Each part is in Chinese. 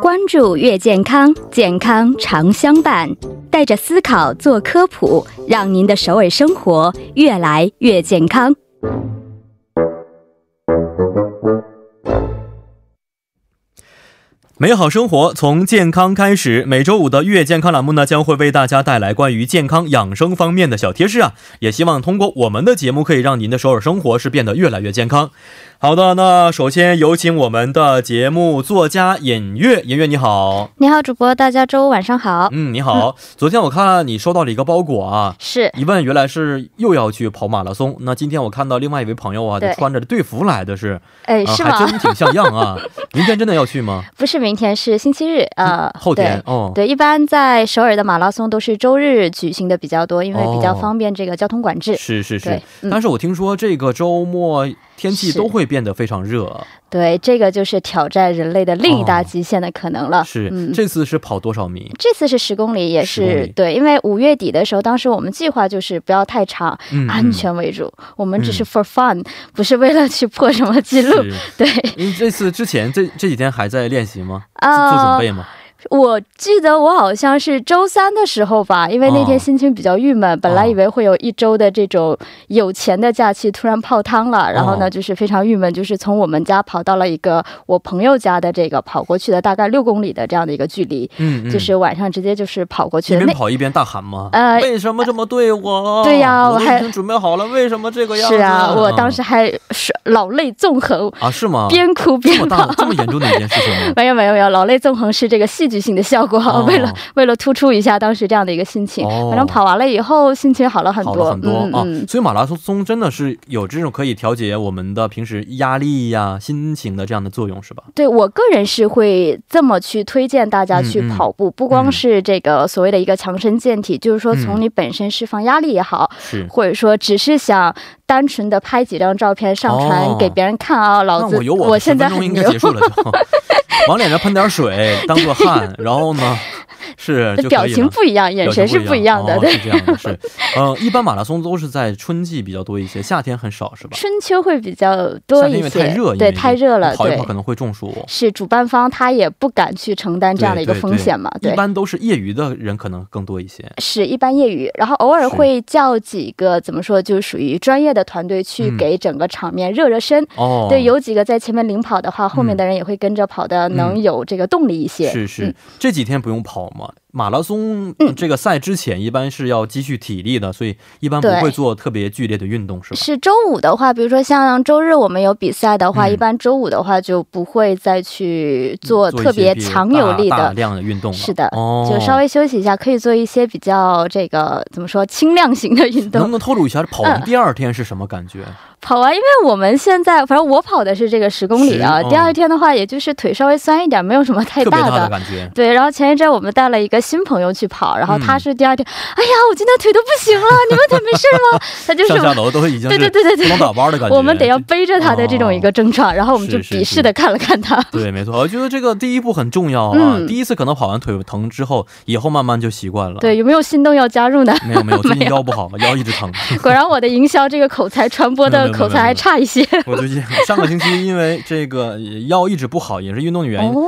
关注越健康，健康常相伴。带着思考做科普，让您的首尔生活越来越健康。美好生活从健康开始。每周五的月健康栏目呢，将会为大家带来关于健康养生方面的小贴士啊。也希望通过我们的节目，可以让您的首尔生活是变得越来越健康。好的，那首先有请我们的节目作家尹月，尹月你好。你好，主播，大家周五晚上好。嗯，你好。昨天我看你收到了一个包裹啊，是一问原来是又要去跑马拉松。那今天我看到另外一位朋友啊，对穿着队服来的是，哎，啊是吗？还真挺像样啊。明天真的要去吗？不是明天，是星期日，呃，后天对。哦。对，一般在首尔的马拉松都是周日举行的比较多，因为比较哦方便这个交通管制。是是是，嗯但是我听说这个周末天气都会变得非常热，对，这个就是挑战人类的另一大极限的可能了。哦是、嗯。这次是跑多少米？这次是十公里，也10公里是对，因为五月底的时候，当时我们计划就是不要太长，嗯，安全为主。我们只是嗯 for fun，、不是为了去破什么记录。对，因为这次之前这这几天还在练习吗？啊做准备吗？我记得我好像是周三的时候吧，因为那天哦心情比较郁闷，本来以为会有一周的这种有钱的假期，突然泡汤了，然后呢哦就是非常郁闷，就是从我们家跑到了一个我朋友家的这个跑过去的大概六公里的这样的一个距离，嗯嗯，就是晚上直接就是跑过去一。边跑一边大喊吗？呃为什么这么对我？对呀我我还都已经准备好了，为什么这个样子？是啊，我当时还是老泪纵横，啊是吗？边哭边跑么大。这么严重的一件事情吗？没有没有没有，老泪纵横是这个戏剧性的效果，哦。为了为了突出一下当时这样的一个心情。哦。反正跑完了以后，心情好了很多，好了很多、啊，所以马拉松真的是有这种可以调节我们的平时压力呀、心情的这样的作用，是吧？对我个人是会这么去推荐大家去跑步，不光是这个所谓的一个强身健体，就是说从你本身释放压力也好，是。或者说只是想单纯的拍几张照片上传哦。给别人看啊，老子那我我现在应该牛结束了就，往脸上喷点水当做汗，然后呢，是表情不一样，眼神是不一样的，对。哦是这样的，是，呃，一般马拉松都是在春季比较多一些，夏天很少，是吧？春秋会比较多一些，为太热，对，太热了，对跑一跑可。能会中暑。是主办方他也不敢去承担这样的一个风险嘛，对一般都是业余的人可能更多一些。是一般业余，然后偶尔会叫几个怎么说，就是属于专业的团队去嗯给整个场面热热身。哦，对，有几个在前面领跑的话，后面的人也会跟着跑的，能有这个动力一些。是是、嗯这几天不用跑嘛。马拉松、嗯这个赛之前一般是要积蓄体力的，所以一般不会做特别剧烈的运动，是吧？是周五的话，比如说像周日我们有比赛的话，嗯一般周五的话就不会再去做特别强有力的大的。量的运动了。是的，哦，就稍微休息一下，可以做一些比较这个怎么说轻量型的运动能不。能透露一下跑完嗯第二天是什么感觉？跑完，因为我们现在反正我跑的是这个十公里啊，10第二天的话，也就是腿稍微酸一点，没有什么太。大的感觉。对，然后前一阵我们带了一个新朋友去跑，然后他嗯是第二天，哎呀，我今天腿都不行了，你们腿没事吗？他就是上下楼都已经对对对对对。我们得要背着他的这种一个症状，然后我们就鄙视的看了看他。对，没错，我觉得这个第一步很重要啊。嗯第一次可能跑完腿疼之后，以后慢慢就习惯了。对，，有没有心动要加入呢？没有 没有，最近腰不好，腰一直疼。果然我的营销这个口才传播的口才还差一些。我最近上个星期因为这个腰一直不好，也是运动的原因，哦，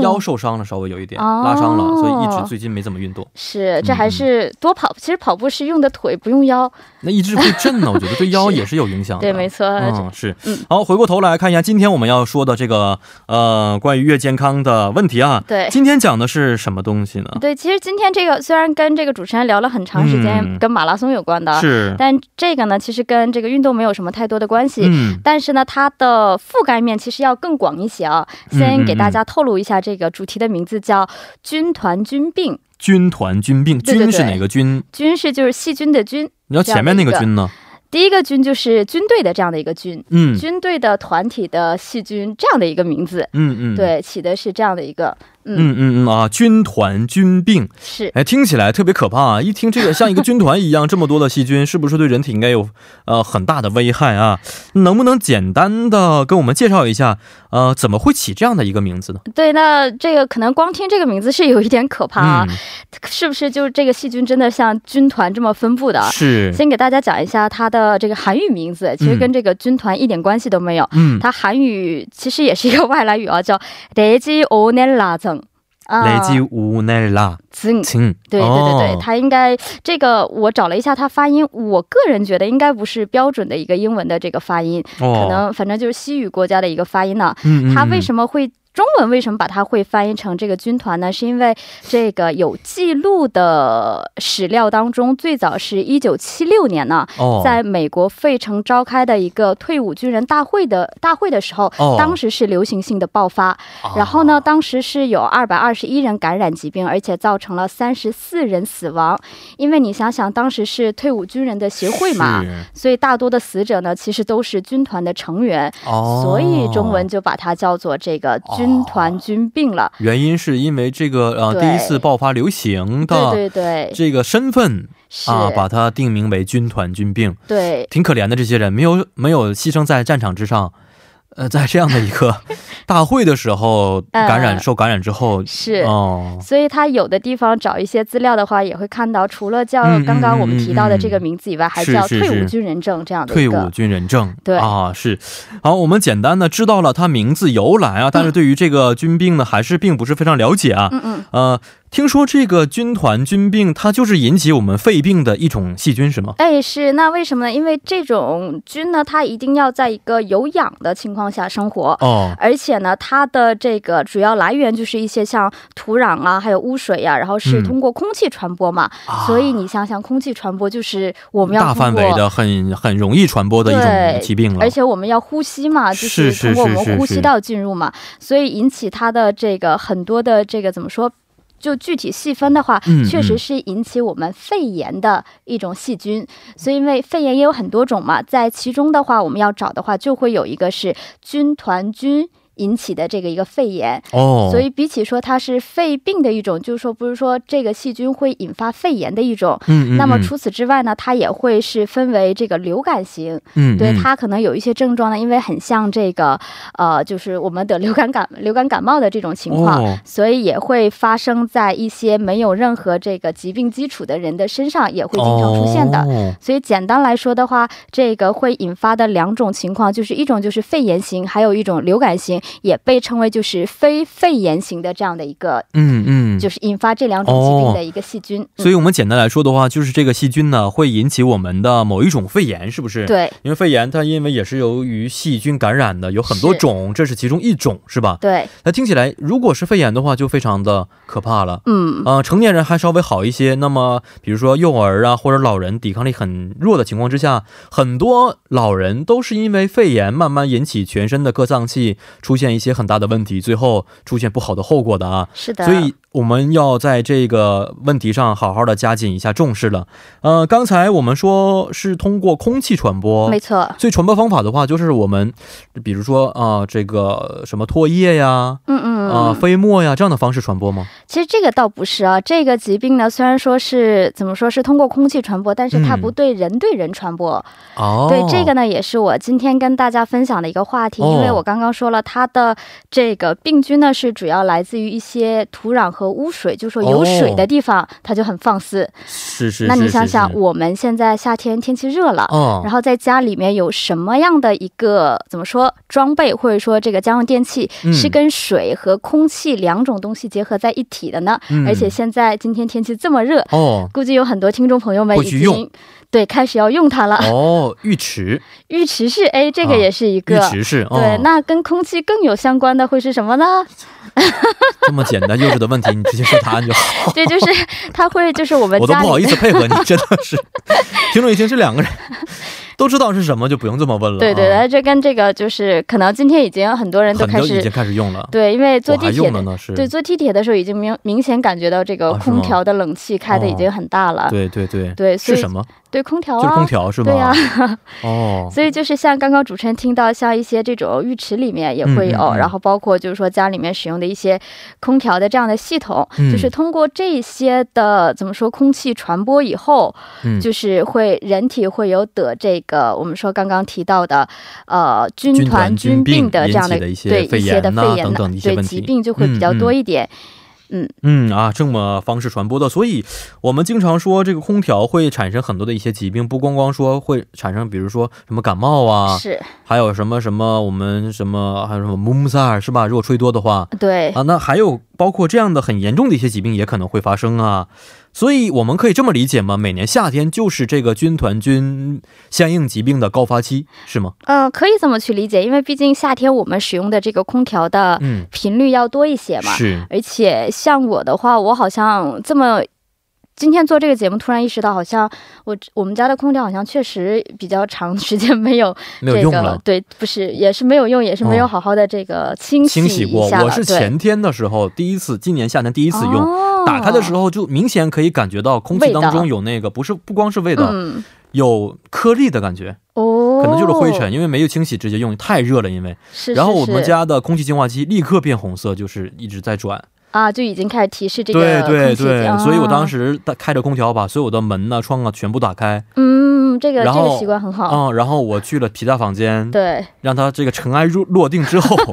腰受伤了，稍微有一点、哦拉伤了，所以一直最近没怎么运动。是，这还嗯是多跑。其实跑步是用的腿，不用腰。那一直会震呢，我觉得对 腰也是有影响的。对，没错。嗯，是嗯。好，回过头来看一下今天我们要说的这个呃关于月健康的问题啊。对今天讲的是什么东西呢？对，其实今天这个虽然跟这个主持人聊了很长时间，嗯跟马拉松有关的，是。但这个呢，其实跟这个运动没有什么太多的关系。嗯，但是呢，它的覆盖面其实要更广一些啊。嗯先给大家透露一下，这个主题的名字叫“军团军病军团军病，军是哪个军？”，军是就是细菌的菌，你要前面那个军呢？第一个军就是军队的这样的一个军，嗯军队的团体的细菌这样的一个名字。嗯嗯，，对，起的是这样的一个，嗯嗯嗯啊，军团菌病是，哎，听起来特别可怕啊！一听这个像一个军团一样，这么多的细菌，是不是对人体应该有呃很大的危害啊？能不能简单的跟我们介绍一下，呃，怎么会起这样的一个名字呢？对，那这个可能光听这个名字是有一点可怕啊，是不是？就是这个细菌真的像军团这么分布的？是。先给大家讲一下它的这个韩语名字，其实跟这个军团一点关系都没有。嗯，它韩语其实也是一个外来语啊，叫 d e j i o n e l a 雷吉乌奈拉，对对对对，它应该这个我找了一下，它发音，我个人觉得应该不是标准的一个英文的这个发音，可能反正就是西语国家的一个发音呢。它为什么会？中文为什么把它会翻译成这个军团呢？是因为这个有记录的史料当中，最早是一九七六年呢，在美国费城召开的一个退伍军人大会的大会的时候，当时是流行性的爆发，然后呢，当时是有二百二十一人感染疾病，而且造成了三十四人死亡。因为你想想，当时是退伍军人的协会嘛，所以大多的死者呢，其实都是军团的成员，所以中文就把它叫做这个军。军团军病了，原因是因为这个呃第一次爆发流行的对对对。这个身份啊，把它定名为军团军病，对，挺可怜的这些人，没有没有牺牲在战场之上。呃，在这样的一个 大会的时候感染，受感染之后是哦，所以他有的地方找一些资料的话，也会看到，除了叫刚刚我们提到的这个名字以外，还叫退伍军人证这样的退伍军人证。对啊，是好，我们简单的知道了他名字由来啊，但是对于这个军病呢，还是并不是非常了解啊。嗯嗯呃。听说这个军团菌病，它就是引起我们肺病的一种细菌，是吗？哎，是。那为什么呢？因为这种菌呢，它一定要在一个有氧的情况下生活哦，而且呢，它的这个主要来源就是一些像土壤啊，还有污水呀，然后是通过空气传播嘛。所以你想想，空气传播就是我们要大范围的、很很容易传播的一种疾病了。而且我们要呼吸嘛，就是通过我们呼吸道进入嘛，所以引起它的这个很多的这个怎么说？就具体细分的话，确实是引起我们肺炎的一种细菌。所以，因为肺炎也有很多种嘛，在其中的话，我们要找的话，就会有一个是军团菌。引起的这个一个肺炎哦，所以比起说它是肺病的一种，就是说不是说这个细菌会引发肺炎的一种。嗯嗯。那么除此之外呢，它也会是分为这个流感型。嗯。对它可能有一些症状呢，因为很像这个呃，就是我们得流感感流感感冒的这种情况，所以也会发生在一些没有任何这个疾病基础的人的身上，也会经常出现的。所以简单来说的话，这个会引发的两种情况，就是一种就是肺炎型，还有一种流感型。也被称为就是非肺炎型的这样的一个，嗯嗯，就是引发这两种疾病的一个细菌。所以，我们简单来说的话，就是这个细菌呢会引起我们的某一种肺炎，是不是？对，因为肺炎它因为也是由于细菌感染的，有很多种，这是其中一种，是吧？对。那听起来，如果是肺炎的话，就非常的可怕了。嗯呃，成年人还稍微好一些。那么，比如说幼儿啊，或者老人抵抗力很弱的情况之下，很多老人都是因为肺炎慢慢引起全身的各脏器出现一些。很大的问题，最后出现不好的后果的啊，是的，所以我们要在这个问题上好好的加紧一下重视了。呃，刚才我们说是通过空气传播，没错，所以传播方法的话，就是我们比如说啊，这个什么唾液呀，嗯嗯，啊飞沫呀这样的方式传播吗？其实这个倒不是啊，这个疾病呢，虽然说是怎么说是通过空气传播，但是它不对人对人传播。哦，对，这个呢也是我今天跟大家分享的一个话题，因为我刚刚说了它的。这个病菌呢，是主要来自于一些土壤和污水，就说有水的地方，它就很放肆。是是。那你想想，我们现在夏天天气热了，然后在家里面有什么样的一个怎么说装备，或者说这个家用电器是跟水和空气两种东西结合在一起的呢？而且现在今天天气这么热，哦，估计有很多听众朋友们已经。对，开始要用它了。哦，浴池，浴池是哎，这个也是一个浴池是。哦对，那跟空气更有相关的会是什么呢？这么简单幼稚的问题，你直接说答案就好。对，就是它会，就是我们我都不好意思配合你，真的是。听众已经是两个人。都知道是什么，就不用这么问了。对对对，这跟这个就是可能今天已经很多人都开始已经开始用了。对，因为坐地铁对坐地铁的时候已经明明显感觉到这个空调的冷气开的已经很大了。对对对对，是什么？对空调啊，就是空调是吗？对呀 哦，所以就是像刚刚主持人听到，像一些这种浴池里面也会有，然后包括就是说家里面使用的一些空调的这样的系统，就是通过这些的怎么说空气传播以后，就是会人体会有得这个我们说刚刚提到的呃军团菌病的这样的对一些的肺炎等等一些对疾病就会比较多一点。嗯。嗯啊，这么方式传播的，所以我们经常说这个空调会产生很多的一些疾病，不光光说会产生，比如说什么感冒啊，是，还有什么什么我们什么还有什么木木萨尔是吧？如果吹多的话，对。啊，那还有包括这样的很严重的一些疾病也可能会发生啊。所以我们可以这么理解吗？每年夏天就是这个军团菌相应疾病的高发期，是吗？呃，可以这么去理解，因为毕竟夏天我们使用的这个空调的频率要多一些嘛。是，而且像我的话，我好像这么。今天做这个节目，突然意识到，好像我我们家的空调好像确实比较长时间没有 这个，对，不是，也是没有用，也是没有好好的这个清洗清洗过。我是前天的时候第一次，今年夏天第一次用，打开的时候就明显可以感觉到空气当中有那个不是不光是味道，有颗粒的感觉哦，可能就是灰尘，因为没有清洗直接用，太热了，因为然后我们家的空气净化器立刻变红色，就是一直在转。啊，就已经开始提示这个对对对，所以我当时开着空调，把所有的门呐、窗啊全部打开。嗯，这个这个习惯很好。嗯，然后我去了皮大房间，对，让他这个尘埃落落定之后。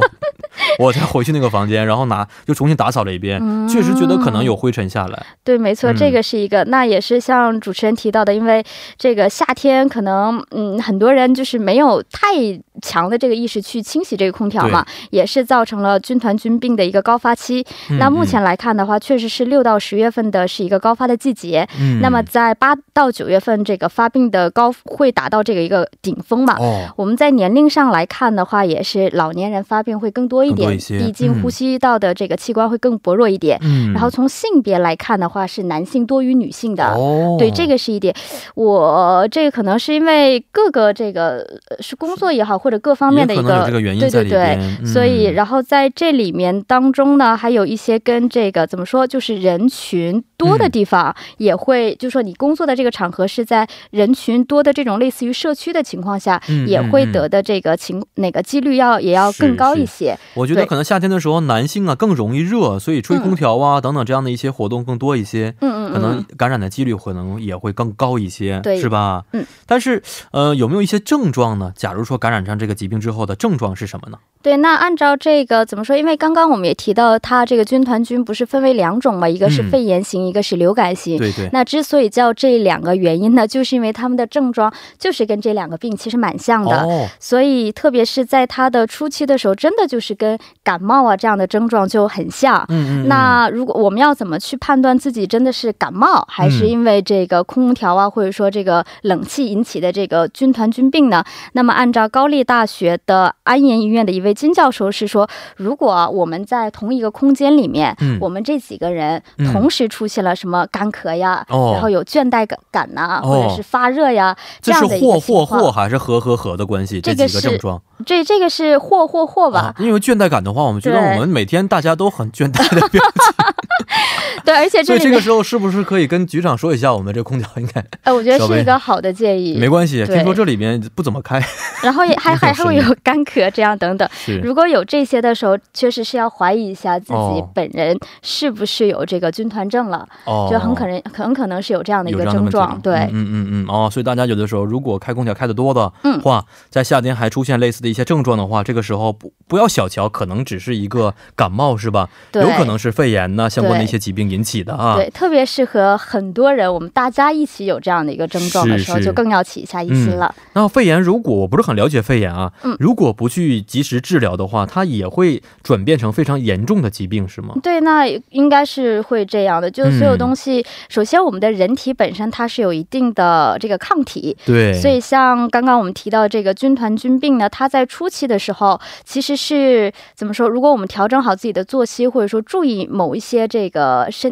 我才回去那个房间，然后拿又重新打扫了一遍，确实觉得可能有灰尘下来。对，没错，这个是一个，那也是像主持人提到的，因为这个夏天可能嗯很多人就是没有太强的这个意识去清洗这个空调嘛，也是造成了军团菌病的一个高发期。那目前来看的话，确实是六到十月份的是一个高发的季节。嗯，那么在八到九月份这个发病的高会达到这个一个顶峰嘛？哦，我们在年龄上来看的话，也是老年人发病会更多一点。毕竟呼吸道的这个器官会更薄弱一点，嗯，然后从性别来看的话，是男性多于女性的，哦，对，这个是一点。我这个可能是因为各个这个是工作也好，或者各方面的一个对对对，所以然后在这里面当中呢，还有一些跟这个怎么说，就是人群多的地方也会，就说你工作的这个场合是在人群多的这种类似于社区的情况下，也会得的这个情哪个几率要也要更高一些。我觉得可能夏天的时候，男性啊更容易热，所以吹空调啊等等这样的一些活动更多一些，嗯嗯，可能感染的几率可能也会更高一些，对，是吧？嗯。但是，呃，有没有一些症状呢？假如说感染上这个疾病之后的症状是什么呢？对，那按照这个怎么说？因为刚刚我们也提到，它这个军团菌不是分为两种嘛？一个是肺炎型，一个是流感型。对对。那之所以叫这两个原因呢，就是因为他们的症状就是跟这两个病其实蛮像的。哦。所以，特别是在它的初期的时候，真的就是跟感冒啊这样的症状就很像。嗯嗯。那如果我们要怎么去判断自己真的是感冒，还是因为这个空调啊，或者说这个冷气引起的这个军团菌病呢？那么，按照高丽大学的安研医院的一位金教授是说，如果我们在同一个空间里面，我们这几个人同时出现了什么干咳呀，然后有倦怠感感呐，或者是发热呀，这样的或或或还是和和和的关系，这几个症状，这这个是或或或吧？因为倦怠感的话，我们觉得我们每天大家都很倦怠的表情。对，而且这这个时候是不是可以跟局长说一下，我们这空调应该？哎，我觉得是一个好的建议。没关系，听说这里面不怎么开，然后也 还还会有干咳这样等等。如果有这些的时候，确实是要怀疑一下自己本人是不是有这个军团症了。哦，就很可能很可能是有这样的一个症状。对，嗯嗯嗯。哦，所以大家有的时候如果开空调开的多的话，在夏天还出现类似的一些症状的话，这个时候不不要小瞧，可能只是一个感冒，是吧？对，有可能是肺炎呢相关的一些疾病引起的啊。对，特别适合很多人，我们大家一起有这样的一个症状的时候，就更要起一下疑心了。那肺炎，如果我不是很了解肺炎啊，嗯，如果不去及时治疗的话，它也会转变成非常严重的疾病，是吗？对，那应该是会这样的。就所有东西，首先我们的人体本身它是有一定的这个抗体，对。所以像刚刚我们提到这个军团菌病呢，它在初期的时候其实是怎么说？如果我们调整好自己的作息，或者说注意某一些这个身。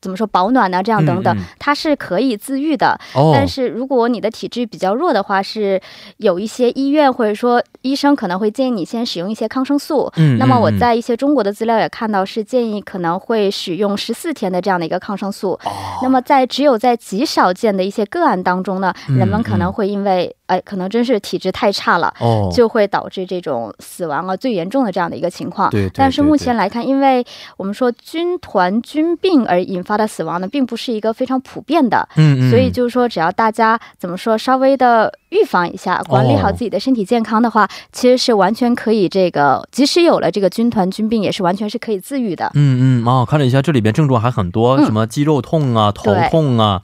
怎么说保暖呢？这样等等，它是可以自愈的。哦。但是如果你的体质比较弱的话，是有一些医院或者说医生可能会建议你先使用一些抗生素。嗯。那么我在一些中国的资料也看到是建议可能会使用十四天的这样的一个抗生素。哦。那么在只有在极少见的一些个案当中呢，人们可能会因为哎，可能真是体质太差了，哦，就会导致这种死亡啊最严重的这样的一个情况。对。但是目前来看，因为我们说军团军病而引发的死亡呢，并不是一个非常普遍的。嗯嗯。所以就是说，只要大家怎么说，稍微的预防一下，管理好自己的身体健康的话，其实是完全可以这个，即使有了这个军团军病，也是完全是可以自愈的。嗯嗯。哦，看了一下，这里边症状还很多，什么肌肉痛啊、头痛啊。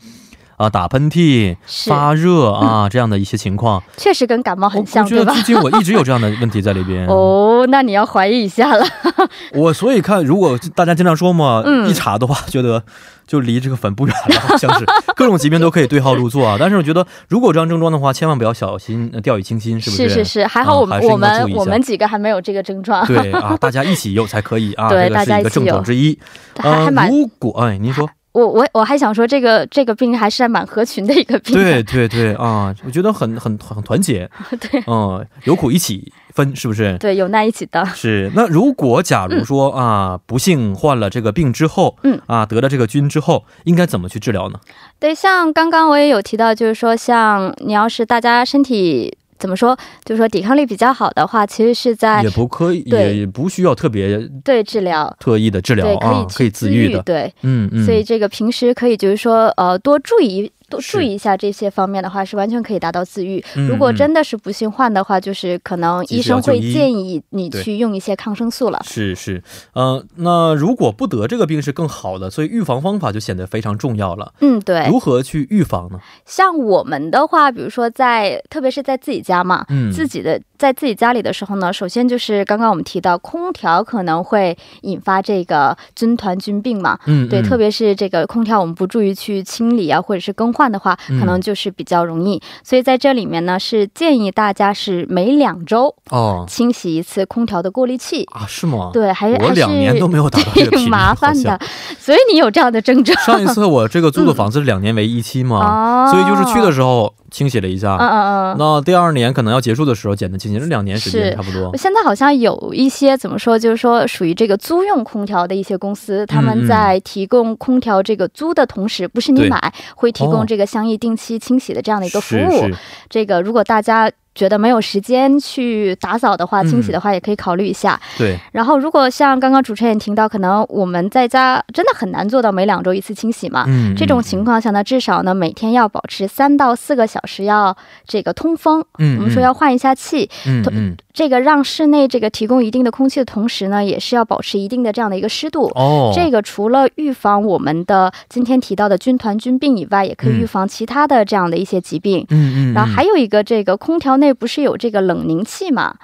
啊，打喷嚏、发热啊，这样的一些情况，确实跟感冒很像，对吧？最近我一直有这样的问题在里边。哦，那你要怀疑一下了。我所以看，如果大家经常说嘛，一查的话，觉得就离这个粉不远了，好像是各种疾病都可以对号入座啊。但是我觉得，如果这样症状的话，千万不要小心掉以轻心，是不是？是是是，还好我们我们我们几个还没有这个症状。对啊，大家一起有才可以啊，这个是一个症状之一。呃，如果哎，您说。我我我还想说，这个这个病还是蛮合群的一个病。对对对啊，我觉得很很很团结。对，嗯，有苦一起分，是不是？对，有难一起担。是。那如果假如说啊，不幸患了这个病之后，嗯啊，得了这个菌之后，应该怎么去治疗呢？对，像刚刚我也有提到，就是说，像你要是大家身体。怎么说？就是说抵抗力比较好的话，其实是在也不可以，也不需要特别对治疗特意的治疗啊，可以自愈的。对，嗯嗯。所以这个平时可以就是说呃多注意。多注意一下这些方面的话，是完全可以达到自愈。如果真的是不幸患的话，就是可能医生会建议你去用一些抗生素了。是是，呃，那如果不得这个病是更好的，所以预防方法就显得非常重要了。嗯，对。如何去预防呢？像我们的话，比如说在，特别是在自己家嘛，嗯，自己的在自己家里的时候呢，首先就是刚刚我们提到空调可能会引发这个军团菌病嘛。嗯，对，特别是这个空调，我们不注意去清理啊，或者是更。换的话，可能就是比较容易，所以在这里面呢，是建议大家是每两周哦清洗一次空调的过滤器啊？是吗？对，还是我两年都没有达到这个 挺麻烦的，所以你有这样的症状。上一次我这个租的房子是两年为一期嘛，所以就是去的时候。清洗了一下，嗯嗯嗯，那第二年可能要结束的时候简单清洗，这两年时间差不多。现在好像有一些怎么说，就是说属于这个租用空调的一些公司，他们在提供空调这个租的同时，不是你买，会提供这个相应定期清洗的这样的一个服务。这个如果大家。觉得没有时间去打扫的话，清洗的话也可以考虑一下。对。然后，如果像刚刚主持人也听到，可能我们在家真的很难做到每两周一次清洗嘛。嗯。这种情况下呢，至少呢每天要保持三到四个小时要这个通风。嗯。我们说要换一下气。嗯嗯。这个让室内这个提供一定的空气的同时呢，也是要保持一定的这样的一个湿度。哦。这个除了预防我们的今天提到的军团菌病以外，也可以预防其他的这样的一些疾病。嗯嗯。然后还有一个这个空调内。那不是有这个冷凝器吗？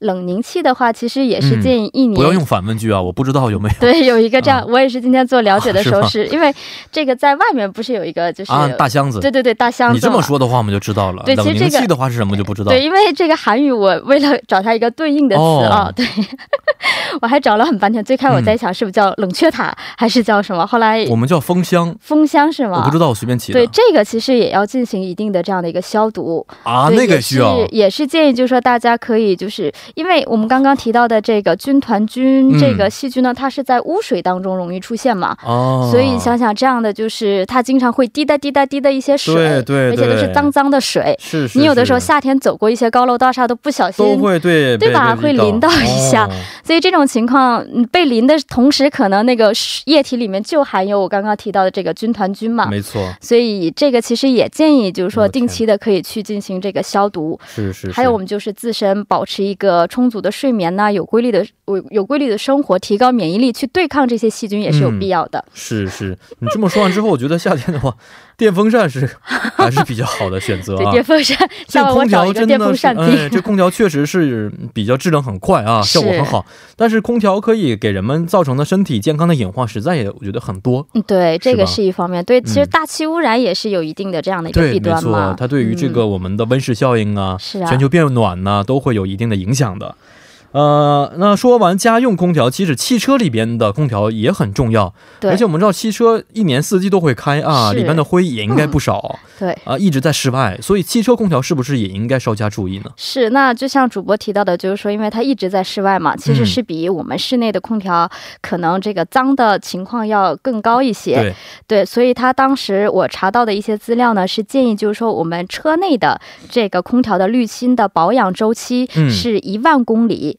冷凝器的话，其实也是建议一年不要用反问句啊，我不知道有没有。对，有一个这样，我也是今天做了解的时候，是因为这个在外面不是有一个就是啊大箱子？对对对，大箱子。你这么说的话，我们就知道了。对，冷凝器的话是什么就不知道。对，因为这个韩语我为了找它一个对应的词啊，对，我还找了很半天。最开始我在想是不是叫冷却塔还是叫什么，后来我们叫风箱。风箱是吗？我不知道，我随便起。对，这个其实也要进行一定的这样的一个消毒啊，那个需要也是建议，就是说大家可以就是因为我们刚刚。提到的这个军团菌这个细菌呢，它是在污水当中容易出现嘛？哦，所以想想这样的，就是它经常会滴答滴答滴的一些水，对对，而且都是脏脏的水。是是，你有的时候夏天走过一些高楼大厦都不小心都会对对吧？会淋到一下，所以这种情况被淋的同时，可能那个液体里面就含有我刚刚提到的这个军团菌嘛？没错。所以这个其实也建议，就是说定期的可以去进行这个消毒。是是。还有我们就是自身保持一个充足的睡眠。棉呢有规律的有有规律的生活，提高免疫力，去对抗这些细菌也是有必要的。是是，你这么说完之后，我觉得夏天的话，电风扇是 还是比较好的选择啊。电风扇，这空调真的，哎，这空调确实是比较制冷很快啊，效果很好。但是空调可以给人们造成的身体健康的隐患，实在也我觉得很多。对，这个是一方面。对，其实大气污染也是有一定的这样的一个弊端嘛。没错，它对于这个我们的温室效应啊，是啊，全球变暖呢，都会有一定的影响的。呃，那说完家用空调，其实汽车里边的空调也很重要。对，而且我们知道汽车一年四季都会开啊，里边的灰也应该不少。对，啊，一直在室外，所以汽车空调是不是也应该稍加注意呢？是，那就像主播提到的，就是说，因为它一直在室外嘛，其实是比我们室内的空调可能这个脏的情况要更高一些。对，对，所以他当时我查到的一些资料呢，是建议就是说，我们车内的这个空调的滤芯的保养周期是一万公里。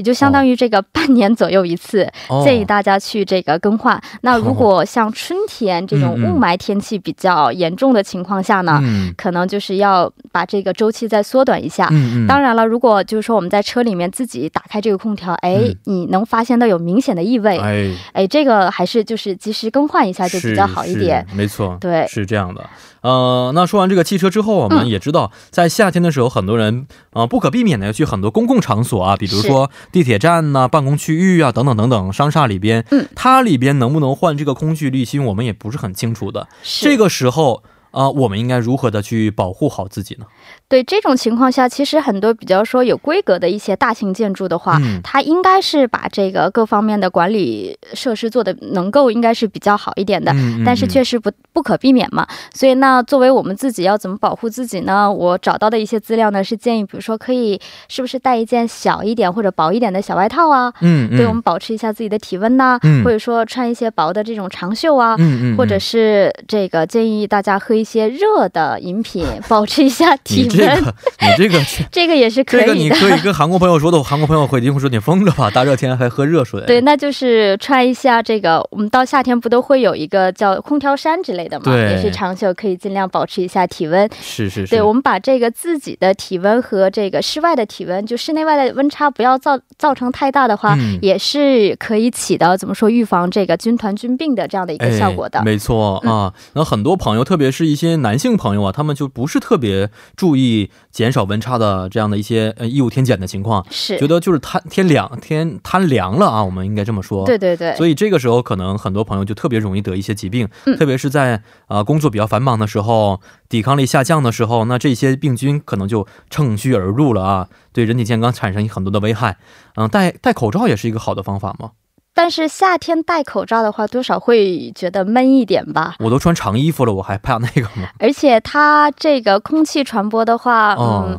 也就相当于这个半年左右一次，建议大家去这个更换。那如果像春天这种雾霾天气比较严重的情况下呢，可能就是要把这个周期再缩短一下。当然了，如果就是说我们在车里面自己打开这个空调，哎，你能发现到有明显的异味，哎，哎，这个还是就是及时更换一下就比较好一点。没错，对，是这样的。呃，那说完这个汽车之后，我们也知道，在夏天的时候，很多人呃不可避免的要去很多公共场所啊，比如说地铁站呐、办公区域啊等等等等，商厦里边，嗯，它里边能不能换这个空气滤芯，我们也不是很清楚的。这个时候啊，我们应该如何的去保护好自己呢？对这种情况下，其实很多比较说有规格的一些大型建筑的话，它应该是把这个各方面的管理设施做的能够应该是比较好一点的。但是确实不不可避免嘛。所以那作为我们自己要怎么保护自己呢？我找到的一些资料呢是建议，比如说可以是不是带一件小一点或者薄一点的小外套啊？嗯，对我们保持一下自己的体温呐。嗯，或者说穿一些薄的这种长袖啊。嗯嗯，或者是这个建议大家喝一些热的饮品，保持一下体温。这个，你 这个，这个也是可以的。这个你可以跟韩国朋友说的，韩国朋友会一定会说你疯了吧？大热天还喝热水？对，那就是穿一下这个。我们到夏天不都会有一个叫空调衫之类的吗？也是长袖，可以尽量保持一下体温。是是是。对，我们把这个自己的体温和这个室外的体温，就室内外的温差不要造造成太大的话，也是可以起到怎么说预防这个军团菌病的这样的一个效果的。没错啊，那很多朋友，特别是一些男性朋友啊，他们就不是特别注意。减少温差的这样的一些呃衣物添减的情况，是觉得就是贪天凉天贪凉了啊，我们应该这么说。对对对。所以这个时候可能很多朋友就特别容易得一些疾病，特别是在啊工作比较繁忙的时候，抵抗力下降的时候，那这些病菌可能就乘虚而入了啊，对人体健康产生很多的危害。嗯，戴戴口罩也是一个好的方法吗？但是夏天戴口罩的话，多少会觉得闷一点吧。我都穿长衣服了，我还怕那个吗？而且它这个空气传播的话，嗯，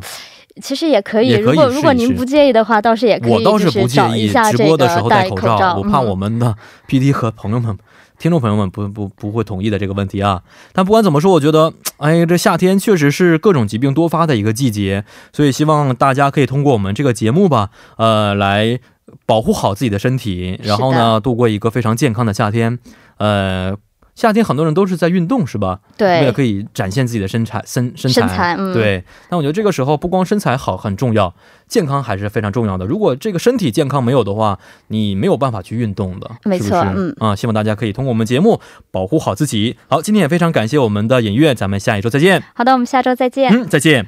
其实也可以。如果如果您不介意的话，倒是也可以。我倒是不介意直播的时候戴口罩，我怕我们的 P D 和朋友们、听众朋友们不不不会同意的这个问题啊。但不管怎么说，我觉得，哎，这夏天确实是各种疾病多发的一个季节，所以希望大家可以通过我们这个节目吧，呃，来。保护好自己的身体，然后呢，度过一个非常健康的夏天。呃，夏天很多人都是在运动，是吧？对，为了可以展现自己的身材身身材。对，那我觉得这个时候不光身材好很重要，健康还是非常重要的。如果这个身体健康没有的话，你没有办法去运动的，没错。嗯啊，希望大家可以通过我们节目保护好自己。好，今天也非常感谢我们的尹月，咱们下一周再见。好的，我们下周再见。嗯，再见。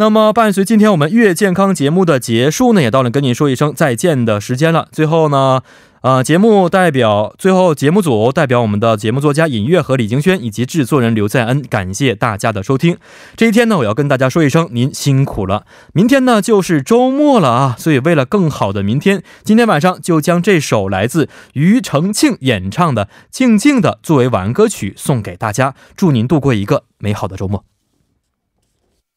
那么，伴随今天我们月健康节目的结束呢，也到了跟您说一声再见的时间了。最后呢，呃，节目代表最后节目组代表我们的节目作家尹月和李京轩以及制作人刘在恩，感谢大家的收听。这一天呢，我要跟大家说一声您辛苦了。明天呢就是周末了啊，所以为了更好的明天，今天晚上就将这首来自庾澄庆演唱的《静静的》作为晚安歌曲送给大家，祝您度过一个美好的周末。